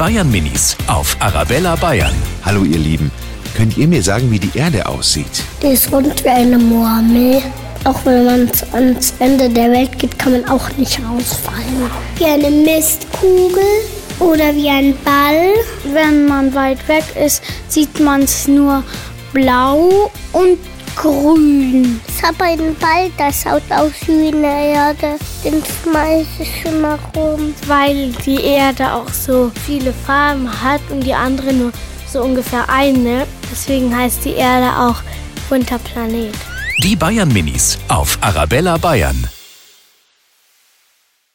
Bayern Minis auf Arabella Bayern. Hallo ihr Lieben, könnt ihr mir sagen, wie die Erde aussieht? Die ist rund wie eine Murmel. Auch wenn man ans Ende der Welt geht, kann man auch nicht rausfallen. Wie eine Mistkugel oder wie ein Ball. Wenn man weit weg ist, sieht man es nur blau und grün. Ich habe einen Ball, das schaut aus wie eine Erde. Den schmeiße ich immer rum. Weil die Erde auch so viele Farben hat und die andere nur so ungefähr eine. Deswegen heißt die Erde auch bunter Planet. Die Bayern Minis auf Arabella Bayern.